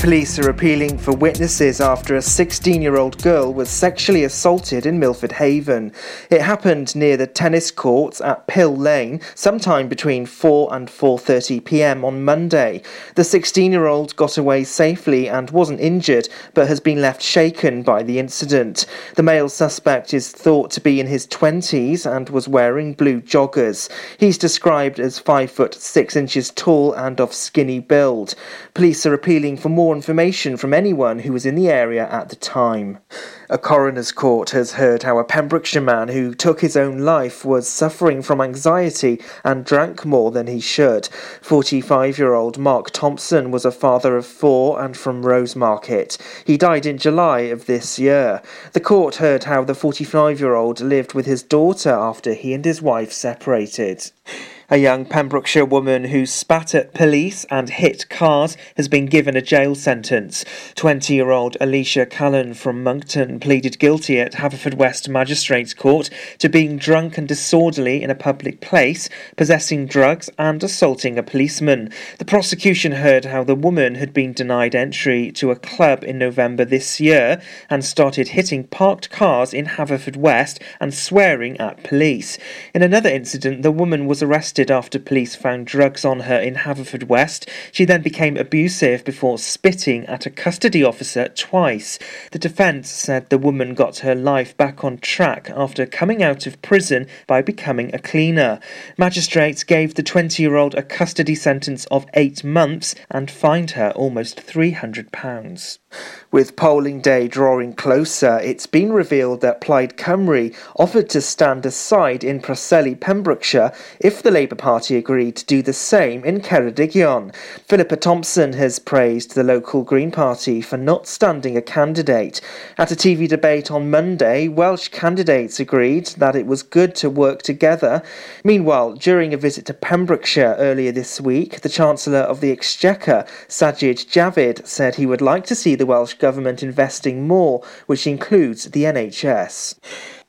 Police are appealing for witnesses after a 16 year old girl was sexually assaulted in Milford Haven. It happened near the tennis courts at Pill Lane sometime between 4 and 4:30 p.m. on Monday. The 16 year old got away safely and wasn't injured but has been left shaken by the incident. The male suspect is thought to be in his 20s and was wearing blue joggers. He's described as 5 foot 6 inches tall and of skinny build. Police are appealing for more more information from anyone who was in the area at the time. A coroner's court has heard how a Pembrokeshire man who took his own life was suffering from anxiety and drank more than he should. 45 year old Mark Thompson was a father of four and from Rosemarket. He died in July of this year. The court heard how the 45 year old lived with his daughter after he and his wife separated. A young Pembrokeshire woman who spat at police and hit cars has been given a jail sentence. 20 year old Alicia Callan from Monkton pleaded guilty at Haverfordwest Magistrates Court to being drunk and disorderly in a public place, possessing drugs, and assaulting a policeman. The prosecution heard how the woman had been denied entry to a club in November this year and started hitting parked cars in Haverfordwest and swearing at police. In another incident, the woman was arrested arrested after police found drugs on her in Haverfordwest. She then became abusive before spitting at a custody officer twice. The defence said the woman got her life back on track after coming out of prison by becoming a cleaner. Magistrates gave the 20 year old a custody sentence of eight months and fined her almost £300. With polling day drawing closer, it's been revealed that Plaid Cymru offered to stand aside in Preseli, Pembrokeshire, if the Labour Party agreed to do the same in Ceredigion. Philippa Thompson has praised the local Green Party for not standing a candidate. At a TV debate on Monday, Welsh candidates agreed that it was good to work together. Meanwhile, during a visit to Pembrokeshire earlier this week, the Chancellor of the Exchequer, Sajid Javid, said he would like to see the Welsh Government investing more, which includes the NHS.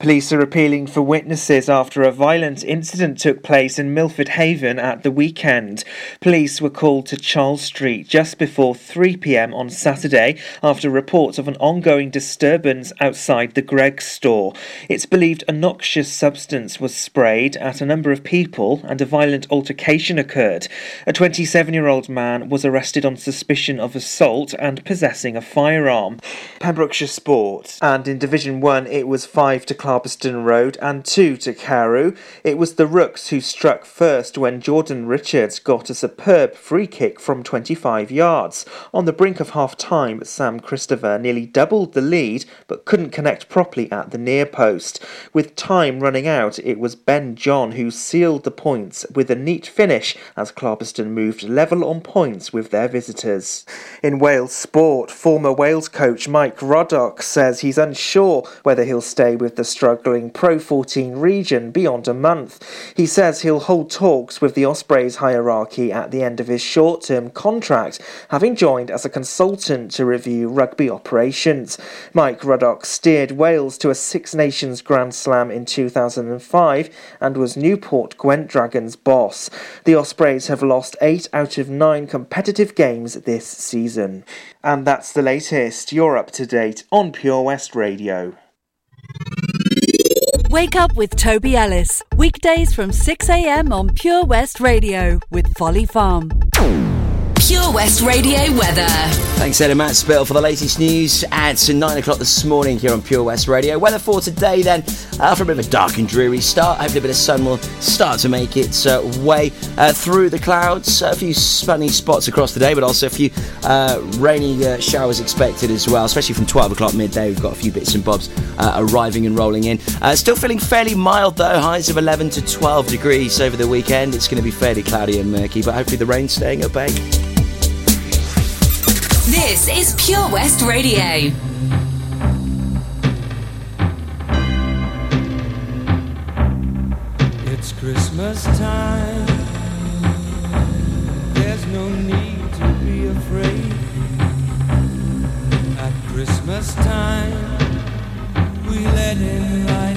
Police are appealing for witnesses after a violent incident took place in Milford Haven at the weekend. Police were called to Charles Street just before 3 pm on Saturday after reports of an ongoing disturbance outside the Greggs store. It's believed a noxious substance was sprayed at a number of people and a violent altercation occurred. A 27 year old man was arrested on suspicion of assault and possessing a firearm. Pembrokeshire Sport and in Division 1 it was 5 to Clarbeston Road and two to Carew. It was the Rooks who struck first when Jordan Richards got a superb free kick from 25 yards. On the brink of half time, Sam Christopher nearly doubled the lead but couldn't connect properly at the near post. With time running out, it was Ben John who sealed the points with a neat finish as Clarbeston moved level on points with their visitors. In Wales sport, former Wales coach Mike Ruddock says he's unsure whether he'll stay with the struggling Pro 14 region beyond a month. He says he'll hold talks with the Ospreys hierarchy at the end of his short term contract, having joined as a consultant to review rugby operations. Mike Ruddock steered Wales to a Six Nations Grand Slam in 2005 and was Newport Gwent Dragons boss. The Ospreys have lost eight out of nine competitive games this season. And that's the latest. You're up to date on Pure West Radio. Wake up with Toby Ellis. Weekdays from 6am on Pure West Radio with Folly Farm. Pure West Radio weather. Thanks, Ed Matt Spill, for the latest news at 9 o'clock this morning here on Pure West Radio. Weather for today, then, after a bit of a dark and dreary start, hopefully a bit of sun will start to make its uh, way uh, through the clouds. A few sunny spots across the day, but also a few uh, rainy uh, showers expected as well, especially from 12 o'clock midday. We've got a few bits and bobs uh, arriving and rolling in. Uh, still feeling fairly mild, though, highs of 11 to 12 degrees over the weekend. It's going to be fairly cloudy and murky, but hopefully the rain's staying at bay. This is Pure West Radio. It's Christmas time. There's no need to be afraid. At Christmas time, we let in light.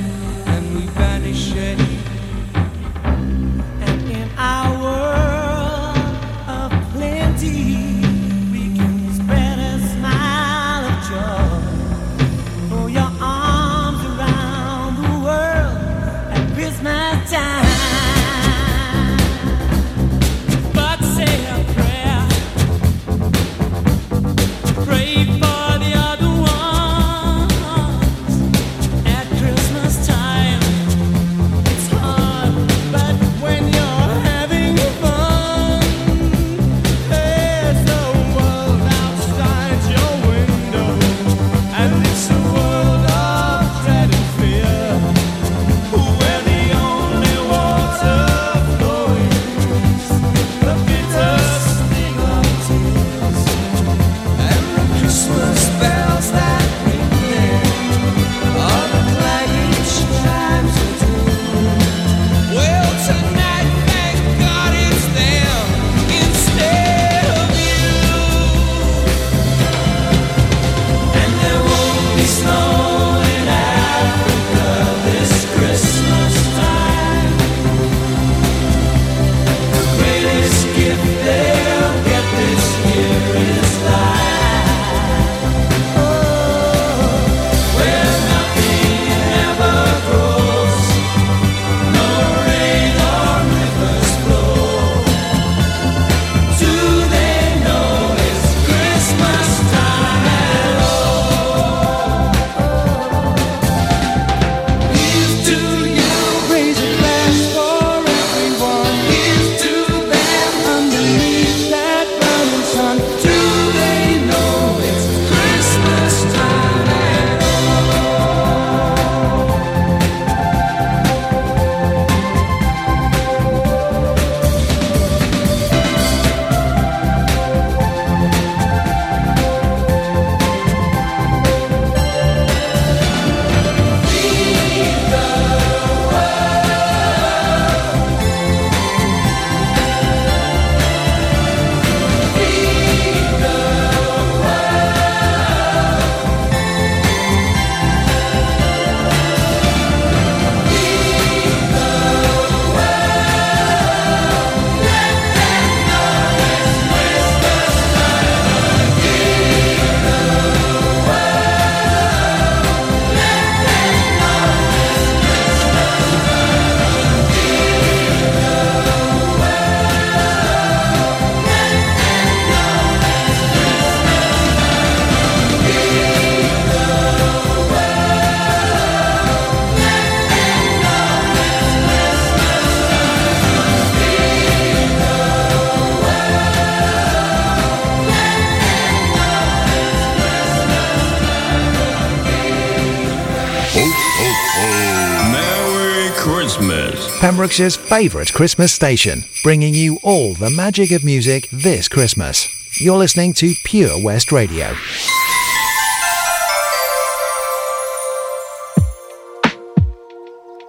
Berkshire's favourite Christmas station, bringing you all the magic of music this Christmas. You're listening to Pure West Radio.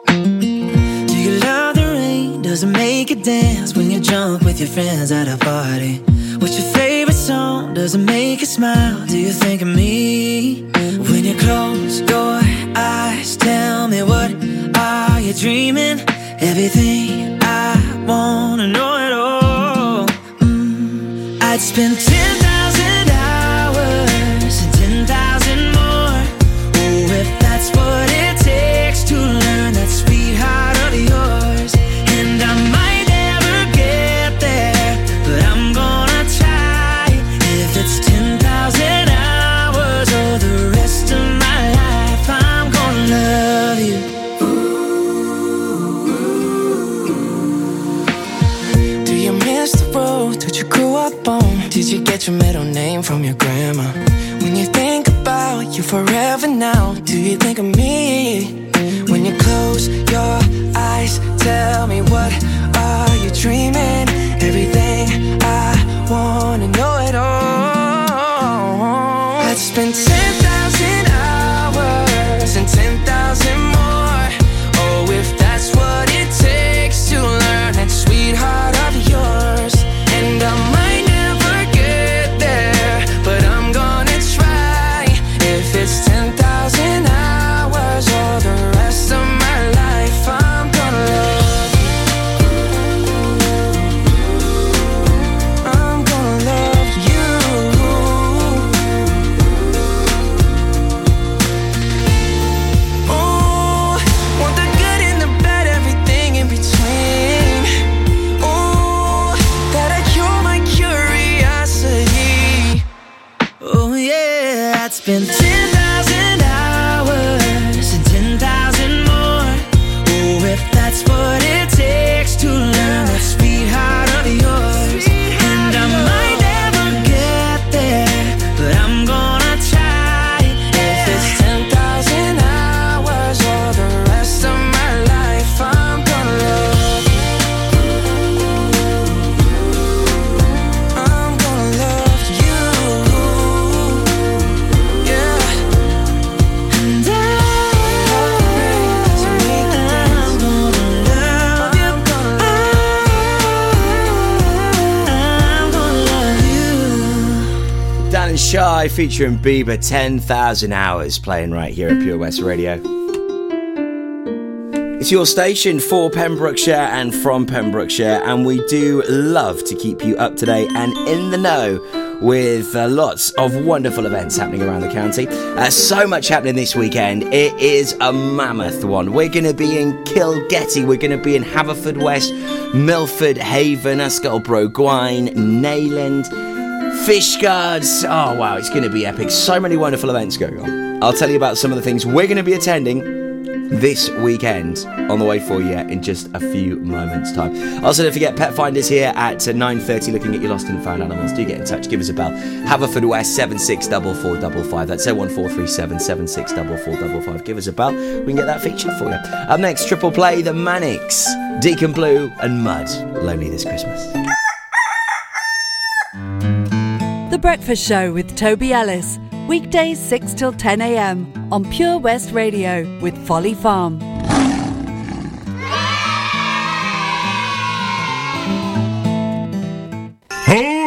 Do you love the rain? Does it make dance when you jump with your friends at a from your grandma. When you think about you forever now, do you think of Shy featuring Bieber 10,000 hours playing right here at Pure West Radio. It's your station for Pembrokeshire and from Pembrokeshire, and we do love to keep you up to date and in the know with uh, lots of wonderful events happening around the county. Uh, so much happening this weekend. It is a mammoth one. We're going to be in Kilgetty, we're going to be in Haverfordwest, Milford Haven, Ascot Gwine, Neyland. Fishguard. Oh, wow, it's going to be epic. So many wonderful events going on. I'll tell you about some of the things we're going to be attending this weekend on the way for you in just a few moments time. Also don't forget pet finders here at 9.30 looking at your lost and found animals. Do get in touch. Give us a bell. Haverfordwest 764455 that's 01437 764455 give us a bell. We can get that featured for you. Up next triple play the manics deacon blue and mud lonely this christmas The Breakfast Show with Toby Ellis. Weekdays 6 till 10 a.m. on Pure West Radio with Folly Farm.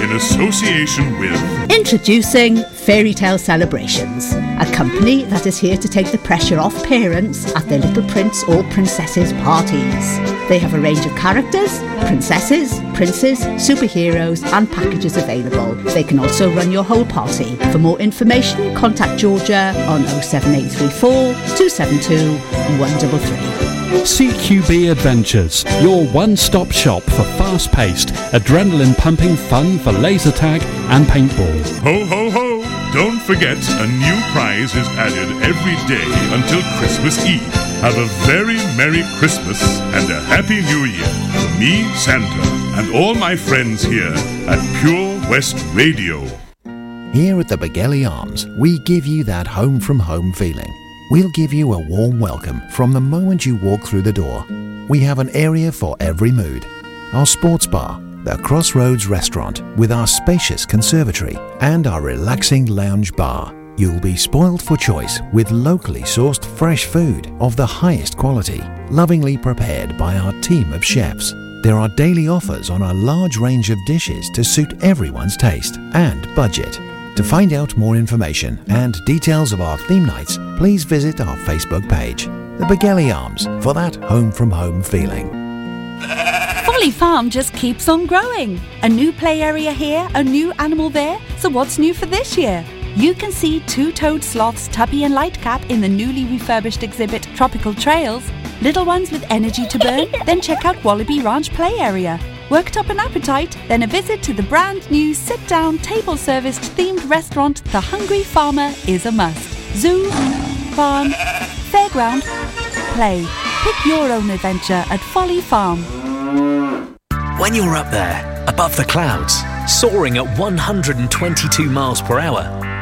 in association with Introducing Fairy Tale Celebrations, a company that is here to take the pressure off parents at their little prince or princesses parties. They have a range of characters, princesses, princes, superheroes, and packages available. They can also run your whole party. For more information, contact Georgia on 07834 272 133. CQB Adventures, your one stop shop for fast paced, adrenaline pumping fun for laser tag and paintball. Ho, ho, ho! Don't forget, a new prize is added every day until Christmas Eve. Have a very Merry Christmas and a Happy New Year from me, Santa, and all my friends here at Pure West Radio. Here at the Begelly Arms, we give you that home from home feeling. We'll give you a warm welcome from the moment you walk through the door. We have an area for every mood. Our sports bar, the Crossroads restaurant with our spacious conservatory, and our relaxing lounge bar. You'll be spoiled for choice with locally sourced fresh food of the highest quality, lovingly prepared by our team of chefs. There are daily offers on a large range of dishes to suit everyone's taste and budget. To find out more information and details of our theme nights, please visit our Facebook page, The Begelly Arms, for that home from home feeling. Folly Farm just keeps on growing. A new play area here, a new animal there. So what's new for this year? You can see two-toed sloths Tuppy and Lightcap in the newly refurbished exhibit Tropical Trails. Little ones with energy to burn? then check out Wallaby Ranch play area. Worked up an appetite? Then a visit to the brand new sit-down table-serviced themed restaurant The Hungry Farmer is a must. Zoo, farm, fairground, play. Pick your own adventure at Folly Farm. When you're up there, above the clouds, soaring at 122 miles per hour,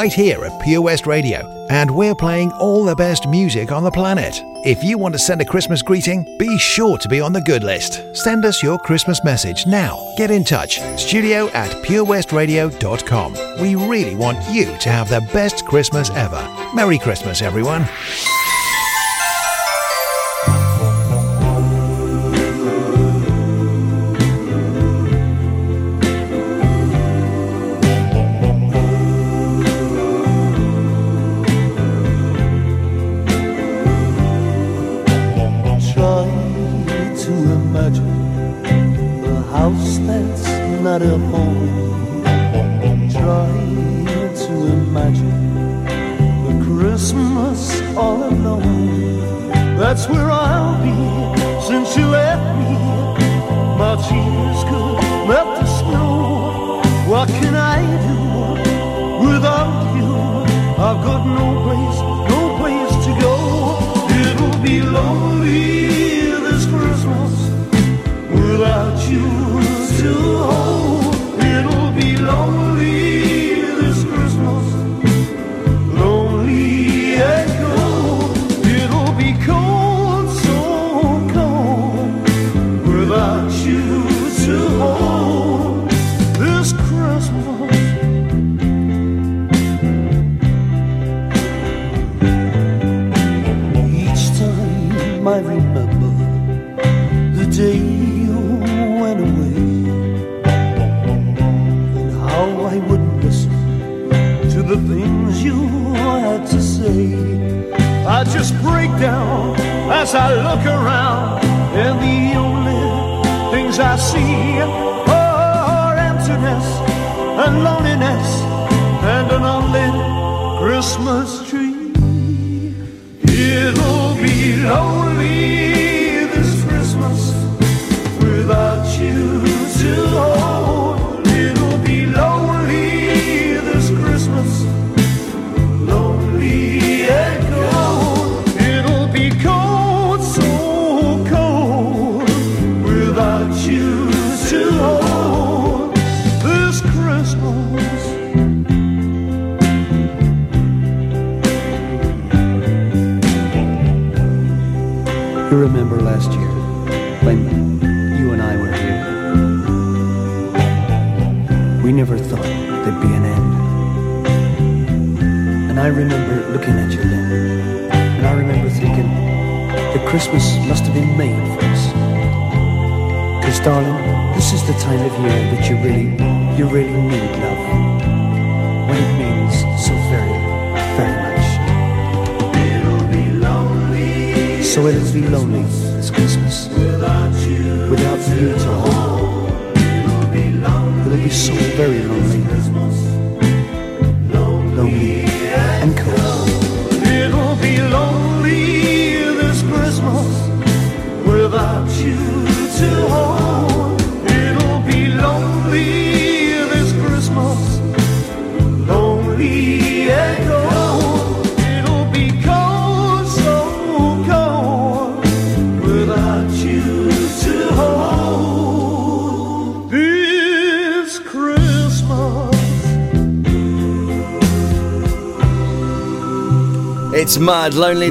right here at Pure West Radio, and we're playing all the best music on the planet. If you want to send a Christmas greeting, be sure to be on the good list. Send us your Christmas message now. Get in touch, studio at purewestradio.com. We really want you to have the best Christmas ever. Merry Christmas, everyone.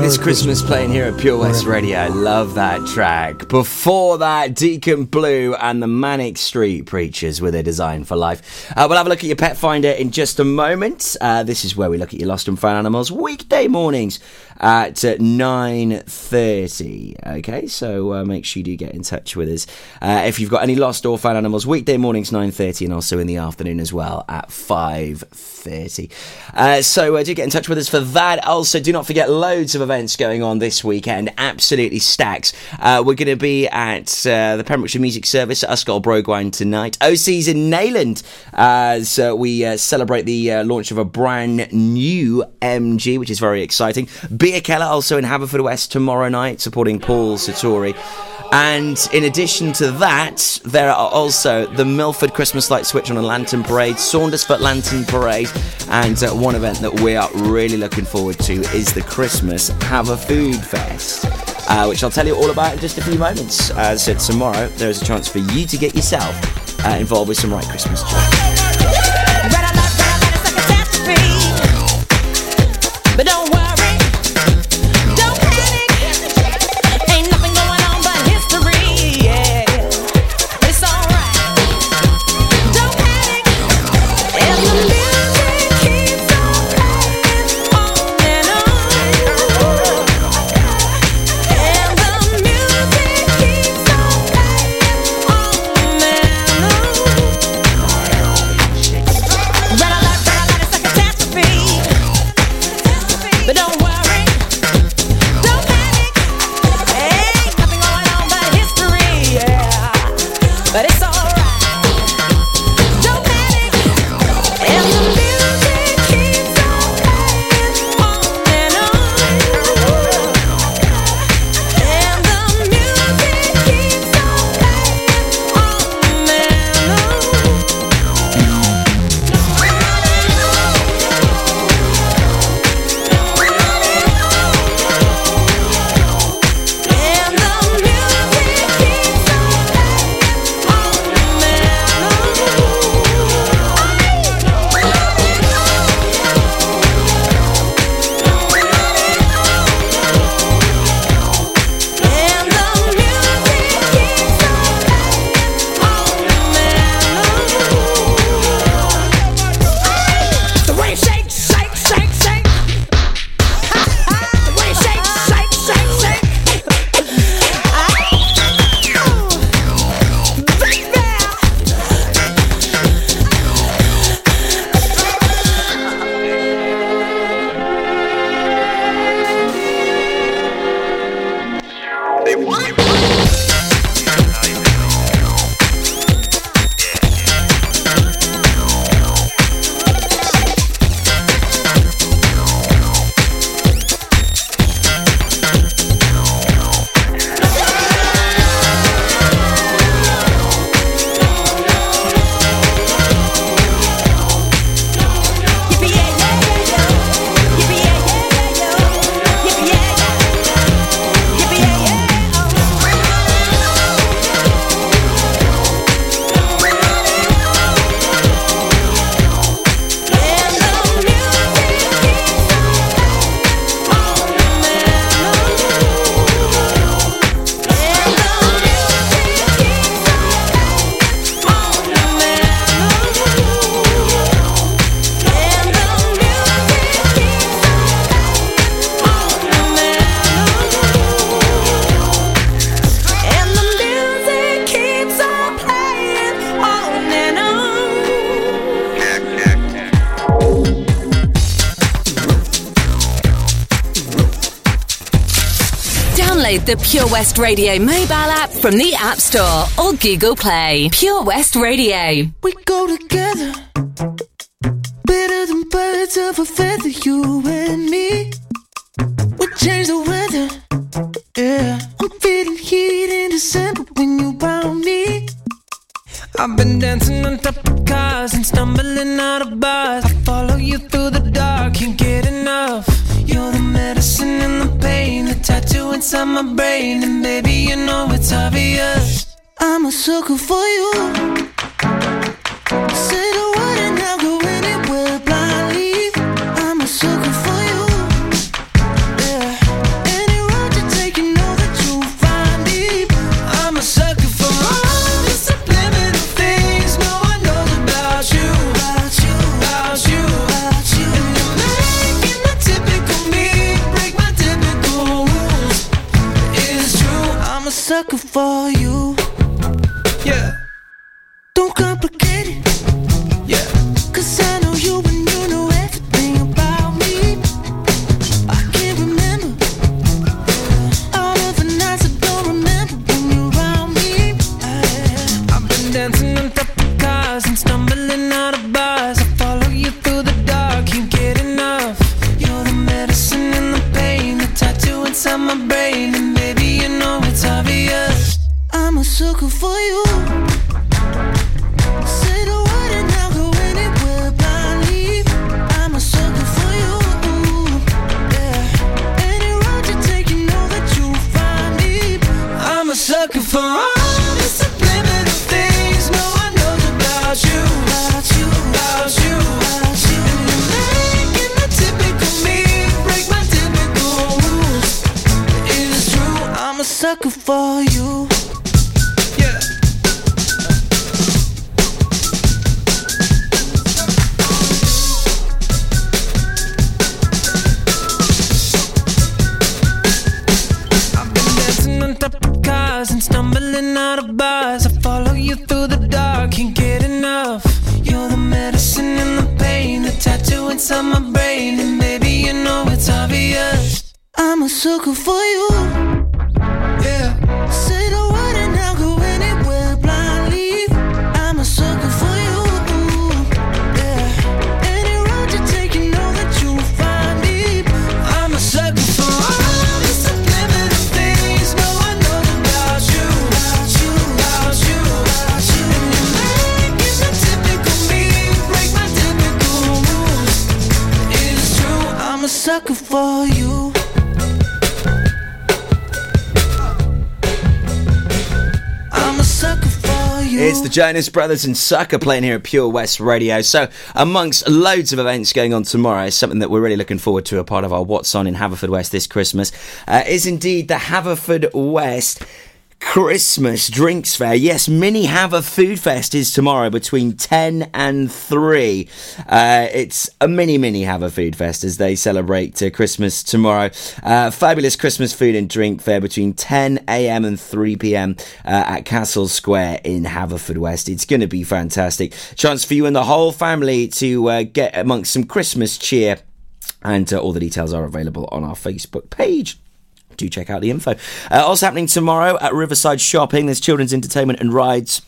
Mud, Lonely This Merry Christmas playing here at Pure West Radio. I love that track. Before that, Deacon Blue and the Manic Street Preachers with a design for life. Uh, we'll have a look at your pet finder in just a moment. Uh, this is where we look at your lost and found animals weekday mornings at uh, 9.30. Okay, so uh, make sure you do get in touch with us. Uh, if you've got any lost or found animals, weekday mornings 9.30 and also in the afternoon as well at 5.30. Uh, so uh, do get in touch with us for that. Also, do not forget loads of events going on this weekend. Absolutely stacks. Uh, we're going to be at uh, the Pembrokeshire Music Service at Ysgol Bro Gwaun tonight. OC's in Neyland as uh, we uh, celebrate the uh, launch of a brand new MG, which is very exciting. Beer Keller also in Haverfordwest tomorrow night, supporting Paul Satori. And in addition to that, there are also the Milford Christmas Light Switch on a Lantern Parade, Saundersfoot Lantern Parade, and uh, one event that we are really looking forward to is the Christmas Have a Food Fest. Uh, which I'll tell you all about in just a few moments. I said, tomorrow there is a chance for you to get yourself uh, involved with some right Christmas joy. The Pure West Radio mobile app from the App Store or Google Play. Pure West Radio. We go together. Brain, and baby you know it's obvious. I'm a sucker for you. Say the for you. Jonas Brothers and Sucker playing here at Pure West Radio. So, amongst loads of events going on tomorrow, something that we're really looking forward to, a part of our What's On in Haverfordwest this Christmas, uh, is indeed the Haverfordwest Christmas Drinks Fair. Yes, Mini Haver Food Fest is tomorrow between 10 and 3. Uh, it's a mini, mini Haver Food Fest as they celebrate uh, Christmas tomorrow. Uh, fabulous Christmas food and drink fair between 10 a.m. and 3 p.m. Uh, at Castle Square in Haverfordwest. It's going to be fantastic. Chance for you and the whole family to uh, get amongst some Christmas cheer. And uh, all the details are available on our Facebook page do check out the info. Uh, also happening tomorrow at Riverside Shopping, there's children's entertainment and rides.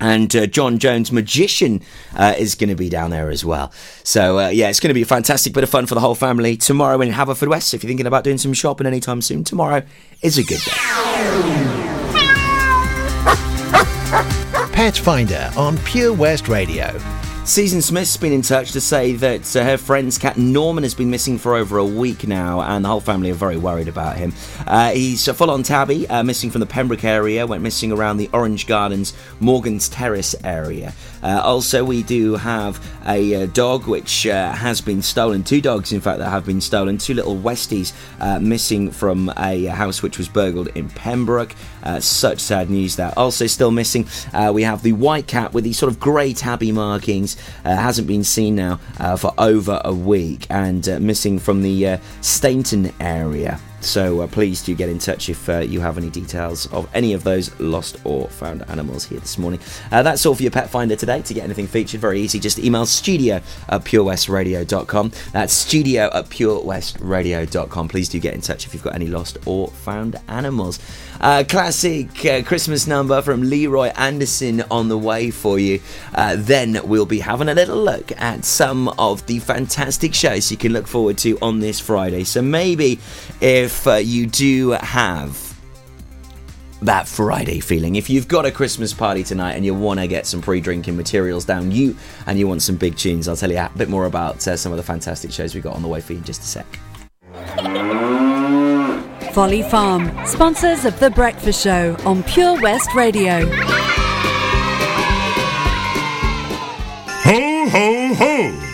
And uh, John Jones, magician, uh, is going to be down there as well. So, uh, yeah, it's going to be a fantastic bit of fun for the whole family tomorrow in Haverfordwest. If you're thinking about doing some shopping anytime soon, tomorrow is a good day. Pet Finder on Pure West Radio. Season Smith's been in touch to say that uh, her friend's cat Norman has been missing for over a week now, and the whole family are very worried about him. Uh, he's a full on tabby, uh, missing from the Pembroke area, went missing around the Orange Gardens, Morgan's Terrace area. Uh, also, we do have a uh, dog which uh, has been stolen. Two dogs, in fact, that have been stolen. Two little Westies missing from a house which was burgled in Pembroke. Uh, such sad news that. Also, still missing, uh, we have the white cat with these sort of grey tabby markings. Uh, hasn't been seen now uh, for over a week and uh, missing from the Stainton area. So uh, please do get in touch if uh, you have any details of any of those lost or found animals here this morning. Uh, that's all for your pet finder today. To get anything featured, very easy. Just email studio at purewestradio.com. That's studio at purewestradio.com. Please do get in touch if you've got any lost or found animals. Uh, classic uh, Christmas number from Leroy Anderson on the way for you. Uh, then we'll be having a little look at some of the fantastic shows you can look forward to on this Friday. So maybe if uh, you do have that Friday feeling. If you've got a Christmas party tonight and you want to get some pre drinking materials down you and you want some big tunes, I'll tell you a bit more about uh, some of the fantastic shows we got on the way for you in just a sec. Folly Farm, sponsors of The Breakfast Show on Pure West Radio. Ho, ho, ho!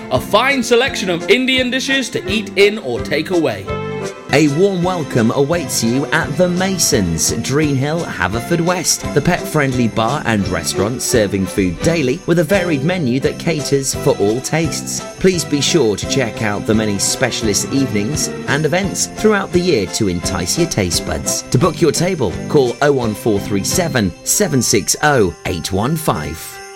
A fine selection of Indian dishes to eat in or take away. A warm welcome awaits you at The Masons, Dreen Hill, Haverfordwest, the pet friendly bar and restaurant serving food daily with a varied menu that caters for all tastes. Please be sure to check out the many specialist evenings and events throughout the year to entice your taste buds. To book your table, call 01437 760 815.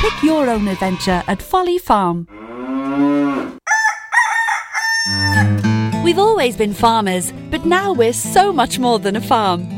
Pick your own adventure at Folly Farm. We've always been farmers, but now we're so much more than a farm.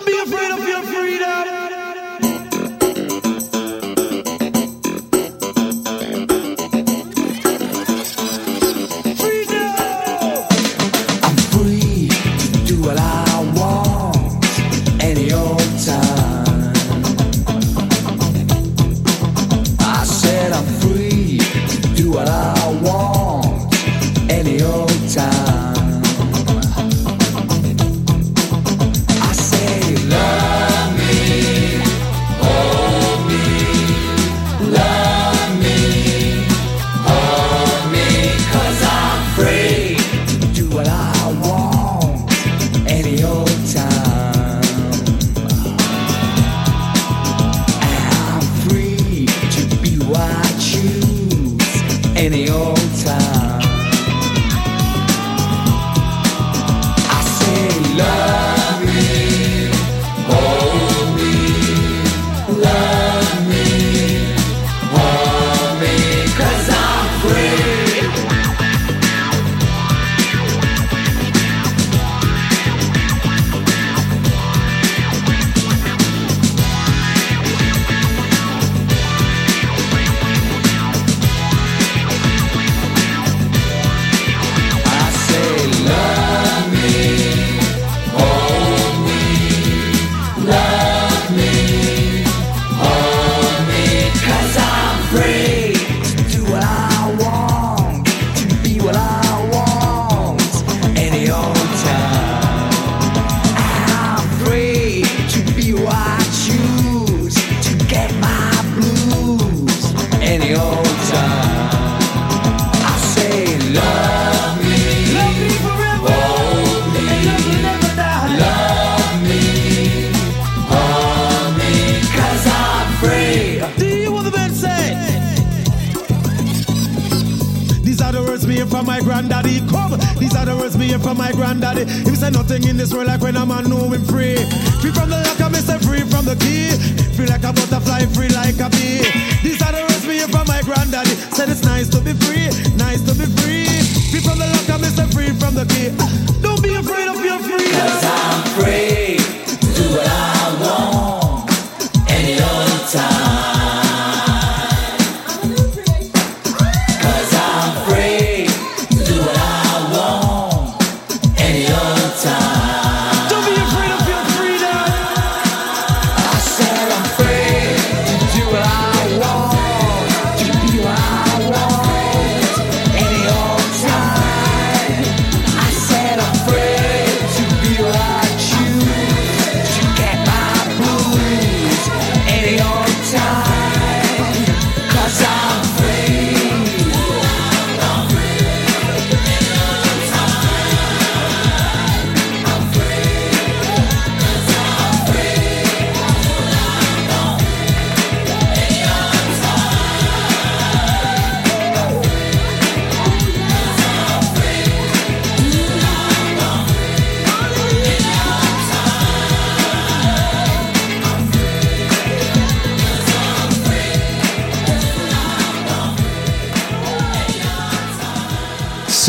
Don't be afraid of your freedom.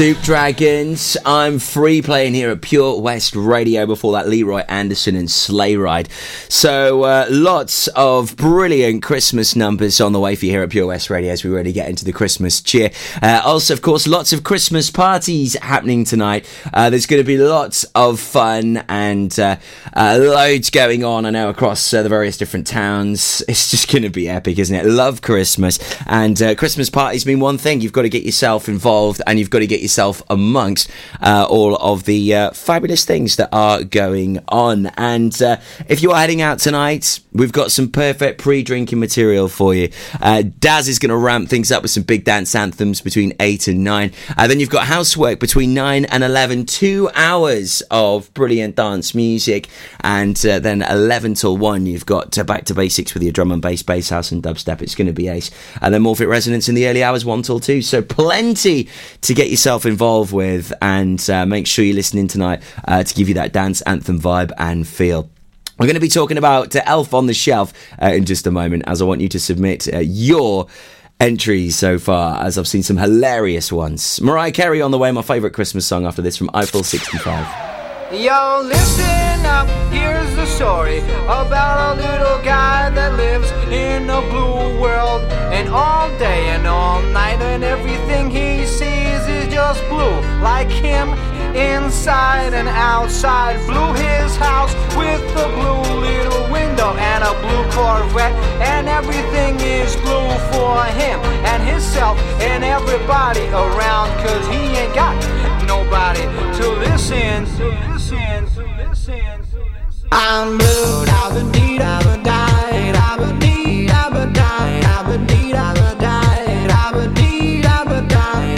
Soup Dragons. I'm free playing here at Pure West Radio before that Leroy Anderson and Sleigh Ride. So uh, lots of brilliant Christmas numbers on the way for you here at Pure West Radio as we really get into the Christmas cheer. Uh, also, of course, lots of Christmas parties happening tonight. Uh, there's going to be lots of fun and uh, uh, loads going on. I know across uh, the various different towns. It's just going to be epic, isn't it? Love Christmas and Christmas parties mean one thing: you've got to get yourself involved and you've got to get yourself amongst uh, all of the uh, fabulous things that are going on. And uh, if you are heading out tonight, we've got some perfect pre-drinking material for you. Uh, Daz is going to ramp things up with some big dance anthems between eight and nine. Uh, then you've got housework between nine and 11. Two hours of brilliant dance music, and uh, then eleven till one, you've got back to basics with your drum and bass, bass house, and dubstep. It's going to be ace. And then Morphic Resonance in the early hours, one till two. So plenty to get yourself involved with, and uh, make sure you're listening tonight uh, to give you that dance anthem vibe and feel. We're going to be talking about uh, Elf on the Shelf uh, in just a moment, as I want you to submit uh, your entries so far, as I've seen some hilarious ones. Mariah Carey on the way, my favourite Christmas song after this from Eiffel 65. Yo, listen up, here's the story about a little guy that lives in a blue world. And all day and all night, and everything he sees is just blue. Like him, inside and outside. Blue his house with a blue little window and a blue Corvette. And everything is blue for him and himself and everybody around. Cause he ain't got nobody to listen. To listen, to listen, to listen. I'm blue, da ba dee da ba die, da ba dee da ba die, da ba dee da ba die, da ba dee da ba die,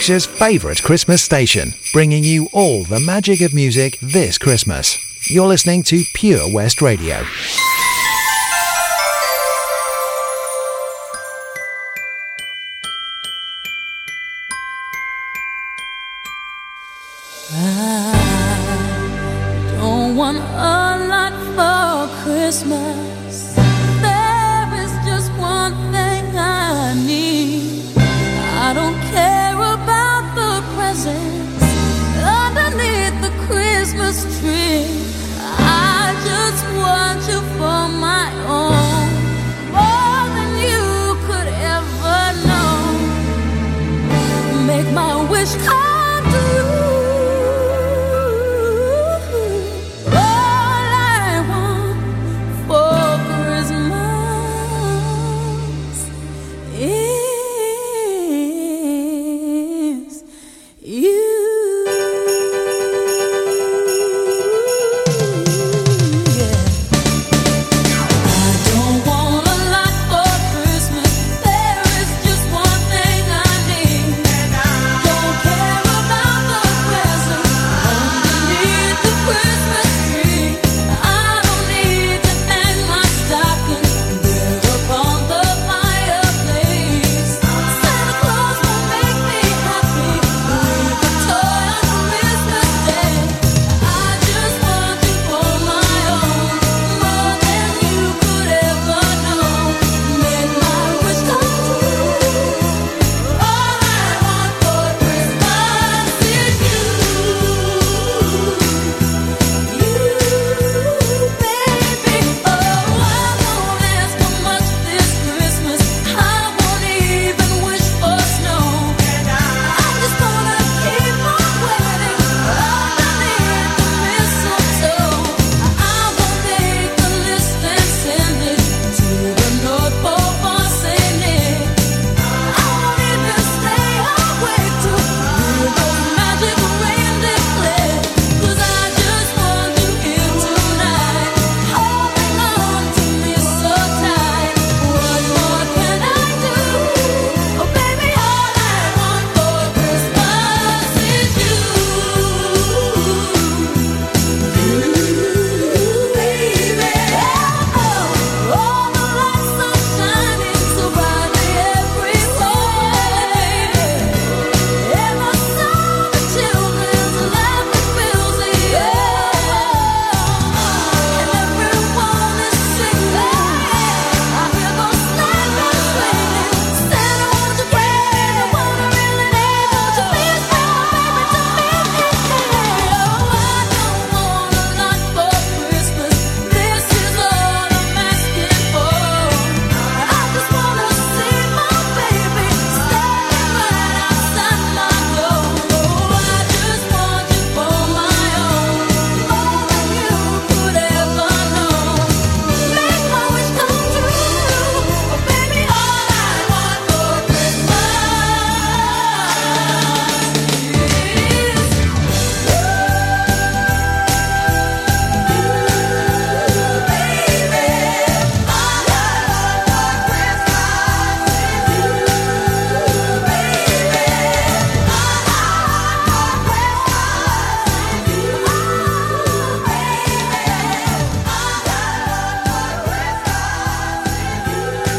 Pembrokeshire's favourite Christmas station, bringing you all the magic of music this Christmas. You're listening to Pure West Radio.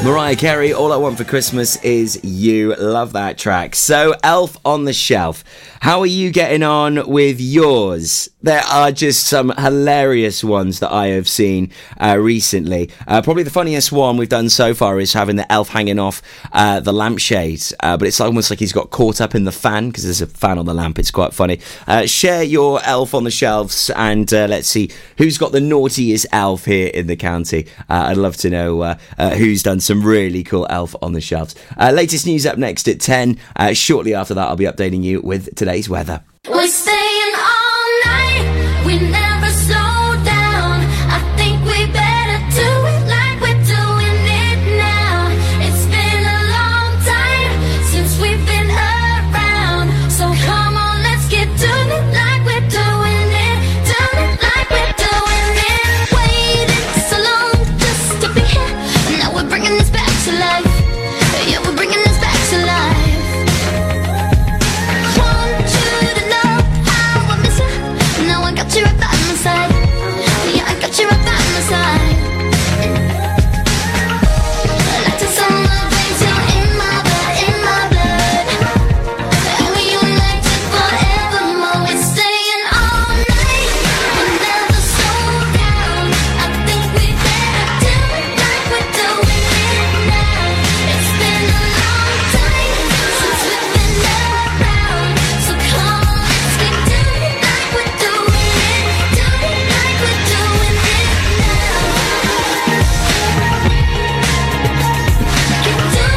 Mariah Carey, All I Want for Christmas is You. Love that track. So, Elf on the Shelf. How are you getting on with yours? There are just some hilarious ones that I have seen uh, recently. Uh, probably the funniest one we've done so far is having the elf hanging off uh, the lampshade, uh, but it's almost like he's got caught up in the fan because there's a fan on the lamp. It's quite funny. Uh, share your elf on the shelves and uh, let's see who's got the naughtiest elf here in the county. I'd love to know who's done some really cool elf on the shelves. latest news up next at 10. shortly after that, I'll be updating you with today today's weather. We're staying all night. We never